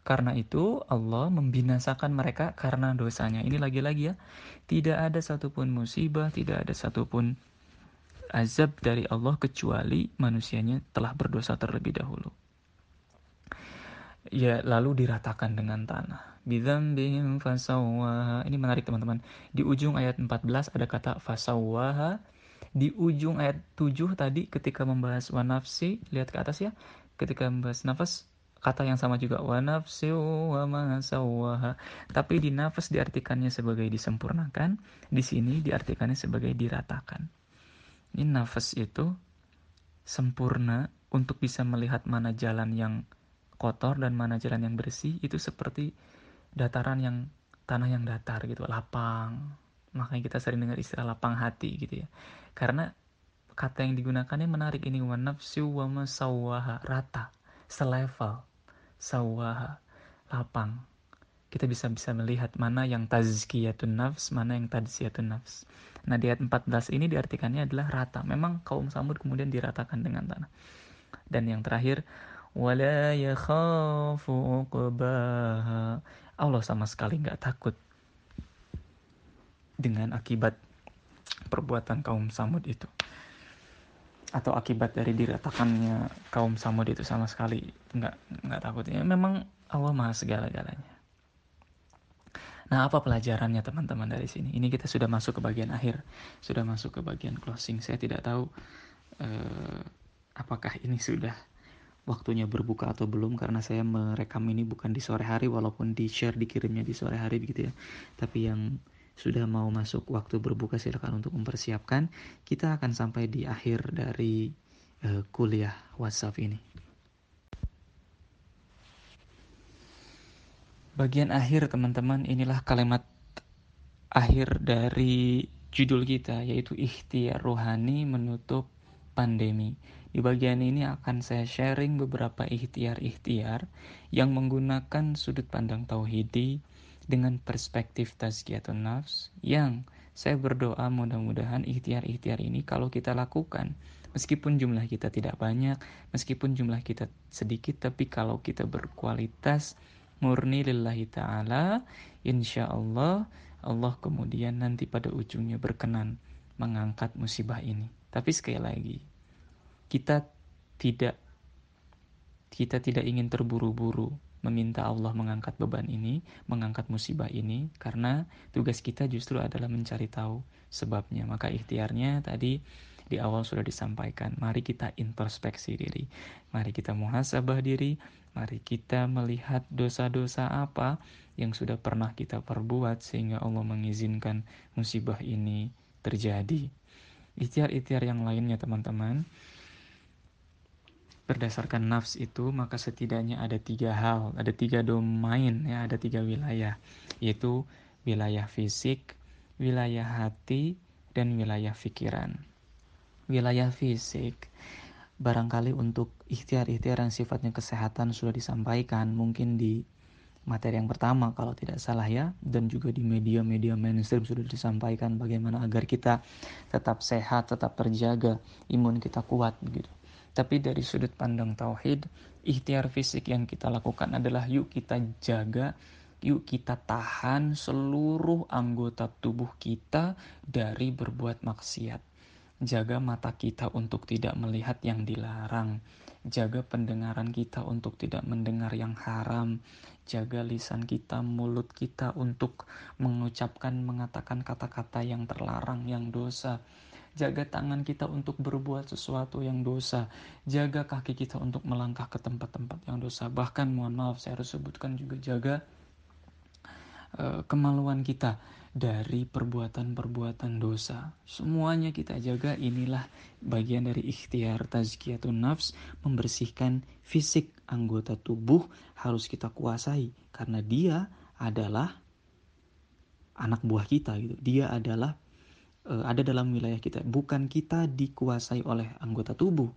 Karena itu Allah membinasakan mereka karena dosanya. Ini lagi-lagi ya, tidak ada satupun musibah, tidak ada satupun azab dari Allah kecuali manusianya telah berdosa terlebih dahulu. Ya lalu diratakan dengan tanah bidzambihim fasawwaha. Ini menarik teman-teman. Di ujung ayat 14 ada kata fasawwaha. Di ujung ayat 7 tadi ketika membahas wanafsi, lihat ke atas ya. Ketika membahas nafas, kata yang sama juga wanafsi wa ma Tapi di nafas diartikannya sebagai disempurnakan, di sini diartikannya sebagai diratakan. Ini nafas itu sempurna untuk bisa melihat mana jalan yang kotor dan mana jalan yang bersih itu seperti dataran yang tanah yang datar gitu lapang. Makanya kita sering dengar istilah lapang hati gitu ya. Karena kata yang digunakannya menarik ini wa nafsu wa masawaha rata selevel sawaha lapang. Kita bisa bisa melihat mana yang tazkiyatun nafs mana yang tadzkiyatun nafs. Nah di ayat 14 ini diartikannya adalah rata. Memang kaum samud kemudian diratakan dengan tanah. Dan yang terakhir wala yakhafu uqbaha. Allah sama sekali nggak takut dengan akibat perbuatan kaum Samud itu. Atau akibat dari diratakannya kaum Samud itu sama sekali nggak nggak takut. Ya memang Allah maha segala-galanya. Nah apa pelajarannya teman-teman dari sini? Ini kita sudah masuk ke bagian akhir. Sudah masuk ke bagian closing. Saya tidak tahu eh, apakah ini sudah waktunya berbuka atau belum karena saya merekam ini bukan di sore hari walaupun di share dikirimnya di sore hari begitu ya. Tapi yang sudah mau masuk waktu berbuka silakan untuk mempersiapkan. Kita akan sampai di akhir dari uh, kuliah WhatsApp ini. Bagian akhir teman-teman inilah kalimat akhir dari judul kita yaitu ikhtiar rohani menutup pandemi di bagian ini akan saya sharing beberapa ikhtiar-ikhtiar yang menggunakan sudut pandang tauhidi dengan perspektif tazkiyatun nafs yang saya berdoa mudah-mudahan ikhtiar-ikhtiar ini kalau kita lakukan meskipun jumlah kita tidak banyak, meskipun jumlah kita sedikit tapi kalau kita berkualitas murni lillahi ta'ala insya Allah Allah kemudian nanti pada ujungnya berkenan mengangkat musibah ini. Tapi sekali lagi kita tidak kita tidak ingin terburu-buru meminta Allah mengangkat beban ini, mengangkat musibah ini, karena tugas kita justru adalah mencari tahu sebabnya. Maka ikhtiarnya tadi di awal sudah disampaikan, mari kita introspeksi diri, mari kita muhasabah diri, mari kita melihat dosa-dosa apa yang sudah pernah kita perbuat sehingga Allah mengizinkan musibah ini terjadi. Ikhtiar-ikhtiar yang lainnya teman-teman, berdasarkan nafs itu maka setidaknya ada tiga hal, ada tiga domain ya, ada tiga wilayah, yaitu wilayah fisik, wilayah hati, dan wilayah pikiran. Wilayah fisik barangkali untuk ikhtiar-ikhtiar yang sifatnya kesehatan sudah disampaikan mungkin di materi yang pertama kalau tidak salah ya dan juga di media-media mainstream sudah disampaikan bagaimana agar kita tetap sehat, tetap terjaga, imun kita kuat gitu. Tapi dari sudut pandang tauhid, ikhtiar fisik yang kita lakukan adalah yuk kita jaga, yuk kita tahan seluruh anggota tubuh kita dari berbuat maksiat. Jaga mata kita untuk tidak melihat yang dilarang. Jaga pendengaran kita untuk tidak mendengar yang haram. Jaga lisan kita, mulut kita untuk mengucapkan, mengatakan kata-kata yang terlarang, yang dosa Jaga tangan kita untuk berbuat sesuatu yang dosa. Jaga kaki kita untuk melangkah ke tempat-tempat yang dosa. Bahkan mohon maaf saya harus sebutkan juga jaga uh, kemaluan kita dari perbuatan-perbuatan dosa. Semuanya kita jaga inilah bagian dari ikhtiar tazkiyatun nafs membersihkan fisik anggota tubuh harus kita kuasai karena dia adalah anak buah kita gitu. Dia adalah ada dalam wilayah kita. Bukan kita dikuasai oleh anggota tubuh,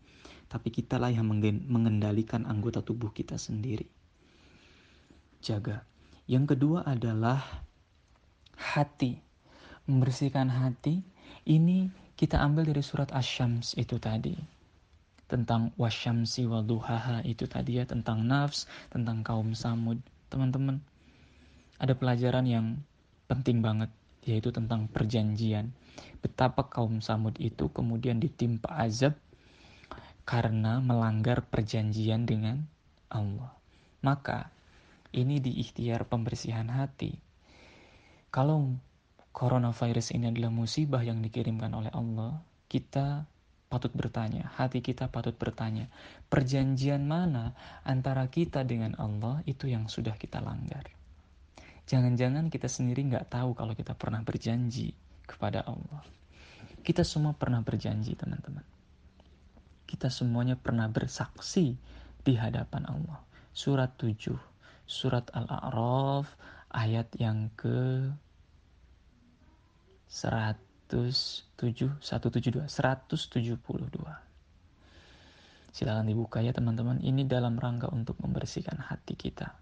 tapi kitalah yang mengendalikan anggota tubuh kita sendiri. Jaga. Yang kedua adalah hati. Membersihkan hati ini kita ambil dari surat Asy-Syams itu tadi. Tentang wasyamsi wa duhaha itu tadi ya tentang nafs, tentang kaum Samud. Teman-teman, ada pelajaran yang penting banget yaitu tentang perjanjian. Betapa kaum Samud itu kemudian ditimpa azab karena melanggar perjanjian dengan Allah. Maka ini di ikhtiar pembersihan hati. Kalau coronavirus ini adalah musibah yang dikirimkan oleh Allah, kita patut bertanya, hati kita patut bertanya, perjanjian mana antara kita dengan Allah itu yang sudah kita langgar. Jangan-jangan kita sendiri nggak tahu kalau kita pernah berjanji kepada Allah. Kita semua pernah berjanji, teman-teman. Kita semuanya pernah bersaksi di hadapan Allah. Surat 7, surat Al-A'raf, ayat yang ke 107, 172, 172. Silakan dibuka ya teman-teman. Ini dalam rangka untuk membersihkan hati kita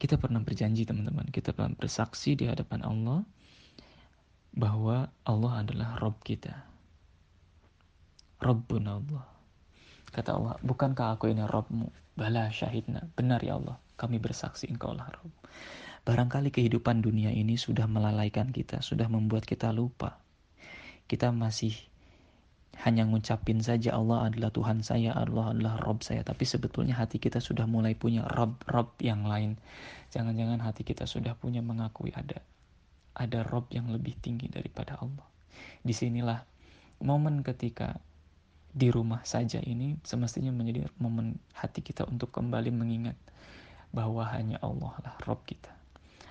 Kita pernah berjanji teman-teman, kita pernah bersaksi di hadapan Allah bahwa Allah adalah Rob kita. Rabbun Allah. Kata Allah, bukankah aku ini Robmu? Bala syahidna. Benar ya Allah, kami bersaksi engkau lah Rob. Barangkali kehidupan dunia ini sudah melalaikan kita, sudah membuat kita lupa. Kita masih hanya ngucapin saja Allah adalah Tuhan saya, Allah adalah Rob saya. Tapi sebetulnya hati kita sudah mulai punya Rob-Rob yang lain. Jangan-jangan hati kita sudah punya mengakui ada ada Rob yang lebih tinggi daripada Allah. Di sinilah momen ketika di rumah saja ini semestinya menjadi momen hati kita untuk kembali mengingat bahwa hanya Allah lah Rob kita.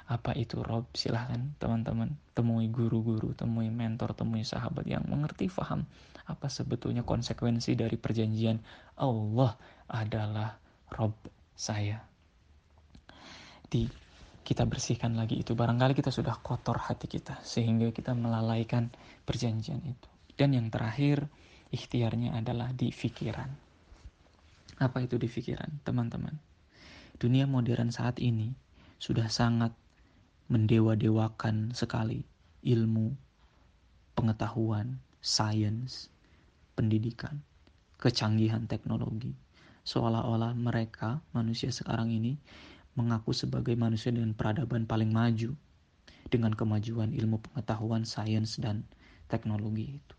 Apa itu Rob? Silahkan teman-teman temui guru-guru, temui mentor, temui sahabat yang mengerti, faham apa sebetulnya konsekuensi dari perjanjian Allah adalah Rob saya. Di kita bersihkan lagi itu. Barangkali kita sudah kotor hati kita sehingga kita melalaikan perjanjian itu. Dan yang terakhir, ikhtiarnya adalah di pikiran. Apa itu di pikiran, teman-teman? Dunia modern saat ini sudah sangat mendewa-dewakan sekali ilmu, pengetahuan, sains, pendidikan, kecanggihan teknologi. Seolah-olah mereka, manusia sekarang ini, mengaku sebagai manusia dengan peradaban paling maju dengan kemajuan ilmu pengetahuan, sains, dan teknologi itu.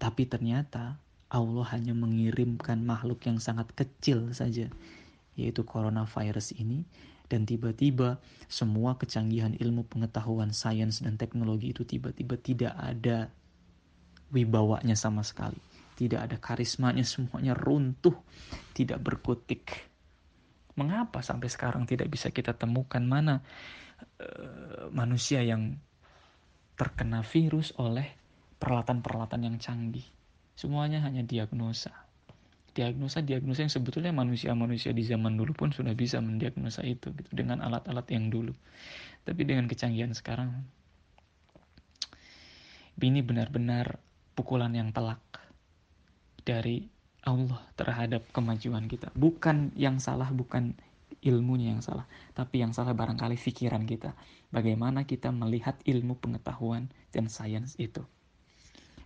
Tapi ternyata Allah hanya mengirimkan makhluk yang sangat kecil saja, yaitu coronavirus ini, dan tiba-tiba semua kecanggihan ilmu pengetahuan, sains, dan teknologi itu tiba-tiba tidak ada wibawanya sama sekali. Tidak ada karismanya, semuanya runtuh, tidak berkutik. Mengapa sampai sekarang tidak bisa kita temukan mana uh, manusia yang terkena virus oleh peralatan-peralatan yang canggih. Semuanya hanya diagnosa. Diagnosa-diagnosa yang sebetulnya manusia-manusia di zaman dulu pun sudah bisa mendiagnosa itu gitu dengan alat-alat yang dulu. Tapi dengan kecanggihan sekarang ini benar-benar pukulan yang telak dari Allah terhadap kemajuan kita. Bukan yang salah, bukan ilmunya yang salah, tapi yang salah barangkali pikiran kita. Bagaimana kita melihat ilmu pengetahuan dan sains itu.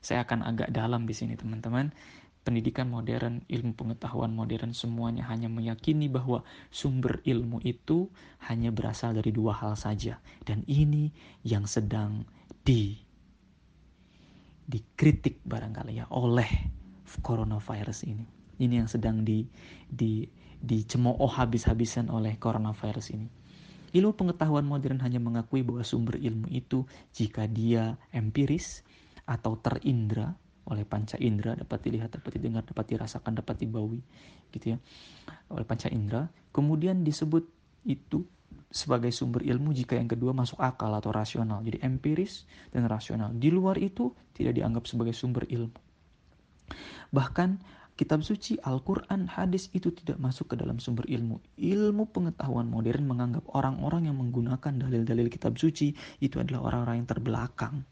Saya akan agak dalam di sini teman-teman. Pendidikan modern, ilmu pengetahuan modern semuanya hanya meyakini bahwa sumber ilmu itu hanya berasal dari dua hal saja. Dan ini yang sedang di dikritik barangkali ya oleh coronavirus ini. Ini yang sedang di di dicemooh habis-habisan oleh coronavirus ini. Ilmu pengetahuan modern hanya mengakui bahwa sumber ilmu itu jika dia empiris, atau terindra oleh panca indera dapat dilihat, dapat didengar, dapat dirasakan, dapat dibawi gitu ya oleh panca indera. Kemudian disebut itu sebagai sumber ilmu jika yang kedua masuk akal atau rasional. Jadi empiris dan rasional. Di luar itu tidak dianggap sebagai sumber ilmu. Bahkan kitab suci, Al-Quran, hadis itu tidak masuk ke dalam sumber ilmu. Ilmu pengetahuan modern menganggap orang-orang yang menggunakan dalil-dalil kitab suci itu adalah orang-orang yang terbelakang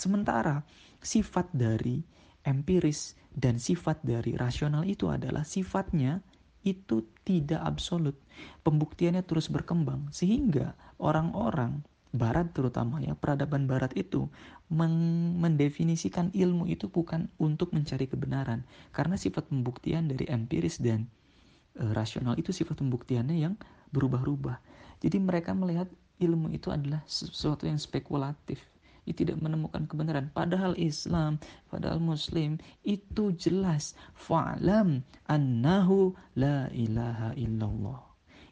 Sementara sifat dari empiris dan sifat dari rasional itu adalah sifatnya itu tidak absolut. Pembuktiannya terus berkembang sehingga orang-orang barat terutama ya peradaban barat itu mendefinisikan ilmu itu bukan untuk mencari kebenaran karena sifat pembuktian dari empiris dan e, rasional itu sifat pembuktiannya yang berubah-ubah. Jadi mereka melihat ilmu itu adalah sesuatu yang spekulatif tidak menemukan kebenaran. Padahal Islam, padahal Muslim itu jelas. Fa'lam annahu la ilaha illallah.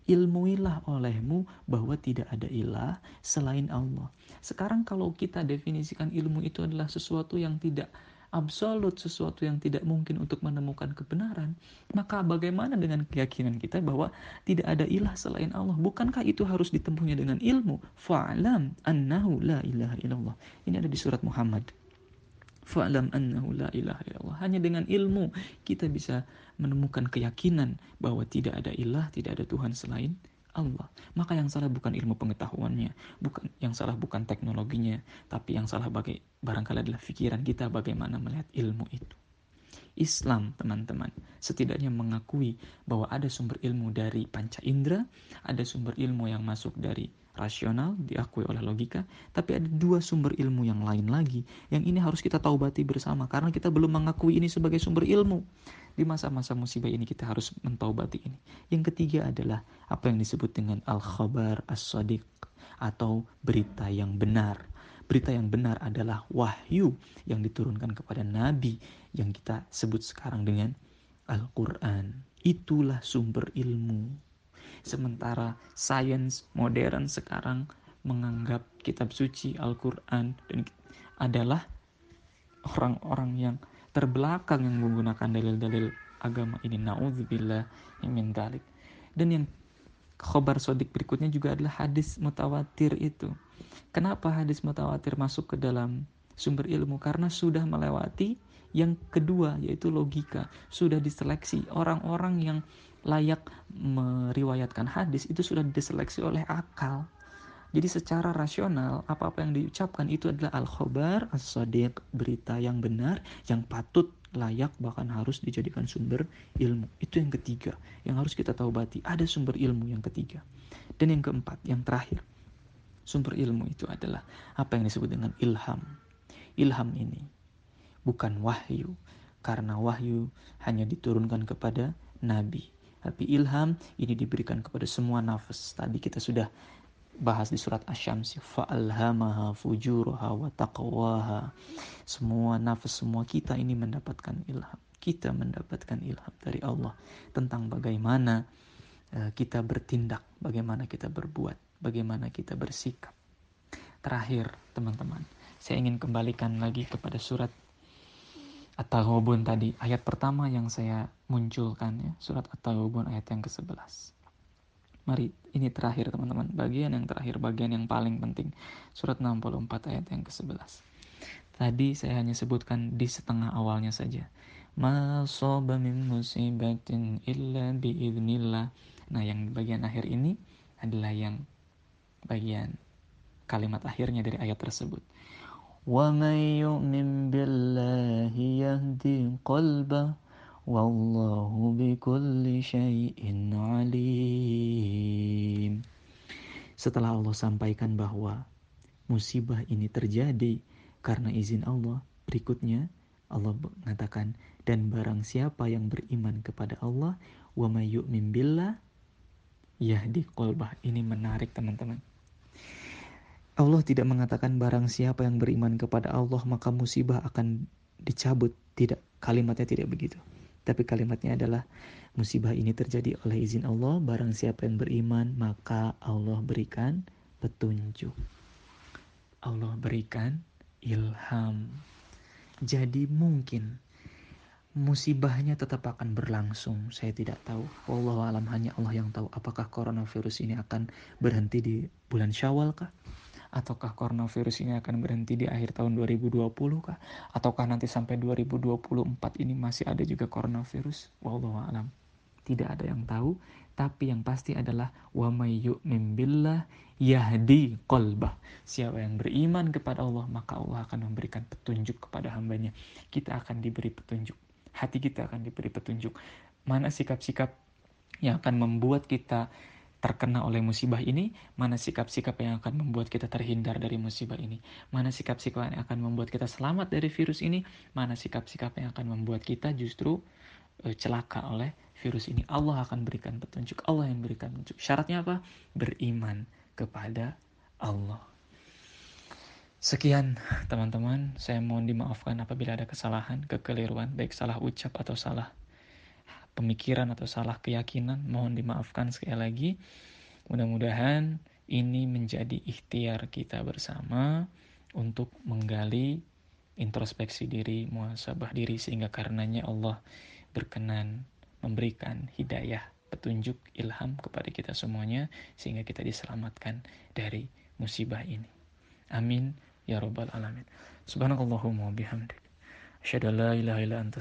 Ilmuilah olehmu bahwa tidak ada ilah selain Allah. Sekarang kalau kita definisikan ilmu itu adalah sesuatu yang tidak absolut, sesuatu yang tidak mungkin untuk menemukan kebenaran, maka bagaimana dengan keyakinan kita bahwa tidak ada ilah selain Allah? Bukankah itu harus ditempuhnya dengan ilmu? Fa'lam annahu la ilaha illallah. Ini ada di surat Muhammad. Fa'lam annahu la ilaha illallah. Hanya dengan ilmu kita bisa menemukan keyakinan bahwa tidak ada ilah, tidak ada Tuhan selain Allah. Maka yang salah bukan ilmu pengetahuannya, bukan yang salah bukan teknologinya, tapi yang salah bagi barangkali adalah pikiran kita bagaimana melihat ilmu itu. Islam, teman-teman, setidaknya mengakui bahwa ada sumber ilmu dari panca indera, ada sumber ilmu yang masuk dari rasional, diakui oleh logika, tapi ada dua sumber ilmu yang lain lagi, yang ini harus kita taubati bersama, karena kita belum mengakui ini sebagai sumber ilmu. Di masa-masa musibah ini kita harus mentaubati ini. Yang ketiga adalah apa yang disebut dengan al-khabar as-sadiq, atau berita yang benar Berita yang benar adalah wahyu yang diturunkan kepada nabi yang kita sebut sekarang dengan Al-Quran. Itulah sumber ilmu. Sementara sains modern sekarang menganggap kitab suci Al-Quran dan adalah orang-orang yang terbelakang yang menggunakan dalil-dalil agama ini. Na'udzubillah min dalik. Dan yang khobar sodik berikutnya juga adalah hadis mutawatir itu. Kenapa hadis mutawatir masuk ke dalam sumber ilmu? Karena sudah melewati yang kedua yaitu logika. Sudah diseleksi orang-orang yang layak meriwayatkan hadis itu sudah diseleksi oleh akal. Jadi secara rasional apa-apa yang diucapkan itu adalah al-khobar as-sadiq, berita yang benar yang patut layak bahkan harus dijadikan sumber ilmu. Itu yang ketiga yang harus kita tahu bati. Ada sumber ilmu yang ketiga. Dan yang keempat, yang terakhir. Sumber ilmu itu adalah apa yang disebut dengan ilham. Ilham ini bukan wahyu. Karena wahyu hanya diturunkan kepada nabi. Tapi ilham ini diberikan kepada semua nafas. Tadi kita sudah bahas di surat Asy-Syams fa'alhamaha fujuraha wa taqwaha. Semua nafas semua kita ini mendapatkan ilham. Kita mendapatkan ilham dari Allah tentang bagaimana uh, kita bertindak bagaimana kita berbuat bagaimana kita bersikap. Terakhir teman-teman saya ingin kembalikan lagi kepada surat At-Taghabun tadi ayat pertama yang saya munculkan ya surat At-Taghabun ayat yang ke-11 Mari, ini terakhir teman-teman. Bagian yang terakhir, bagian yang paling penting. Surat 64 ayat yang ke-11. Tadi saya hanya sebutkan di setengah awalnya saja. Ma min musibatin illa biidnillah. Nah, yang bagian akhir ini adalah yang bagian kalimat akhirnya dari ayat tersebut. May yu'min billahi yahdi qalbah Wallahu bikulli syai'in alim. Setelah Allah sampaikan bahwa musibah ini terjadi karena izin Allah, berikutnya Allah mengatakan dan barang siapa yang beriman kepada Allah wa may yu'min billah yahdi qalbah. Ini menarik teman-teman. Allah tidak mengatakan barang siapa yang beriman kepada Allah maka musibah akan dicabut. Tidak, kalimatnya tidak begitu. Tapi kalimatnya adalah musibah ini terjadi oleh izin Allah. Barang siapa yang beriman, maka Allah berikan petunjuk. Allah berikan ilham. Jadi mungkin musibahnya tetap akan berlangsung. Saya tidak tahu. Allah alam hanya Allah yang tahu apakah coronavirus ini akan berhenti di bulan Syawal kah? Ataukah coronavirus ini akan berhenti di akhir tahun 2020 kah? Ataukah nanti sampai 2024 ini masih ada juga coronavirus? Wallahu alam. Tidak ada yang tahu, tapi yang pasti adalah wa may yu'min billah yahdi qalbah. Siapa yang beriman kepada Allah, maka Allah akan memberikan petunjuk kepada hambanya. Kita akan diberi petunjuk. Hati kita akan diberi petunjuk. Mana sikap-sikap yang akan membuat kita terkena oleh musibah ini, mana sikap-sikap yang akan membuat kita terhindar dari musibah ini, mana sikap-sikap yang akan membuat kita selamat dari virus ini, mana sikap-sikap yang akan membuat kita justru uh, celaka oleh virus ini. Allah akan berikan petunjuk, Allah yang berikan petunjuk. Syaratnya apa? Beriman kepada Allah. Sekian teman-teman, saya mohon dimaafkan apabila ada kesalahan, kekeliruan, baik salah ucap atau salah pemikiran atau salah keyakinan, mohon dimaafkan sekali lagi. Mudah-mudahan ini menjadi ikhtiar kita bersama untuk menggali introspeksi diri, muhasabah diri sehingga karenanya Allah berkenan memberikan hidayah, petunjuk, ilham kepada kita semuanya sehingga kita diselamatkan dari musibah ini. Amin ya rabbal alamin. Subhanakallahumma bihamdik. La ilaha illa anta.